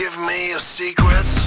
Give me your secrets,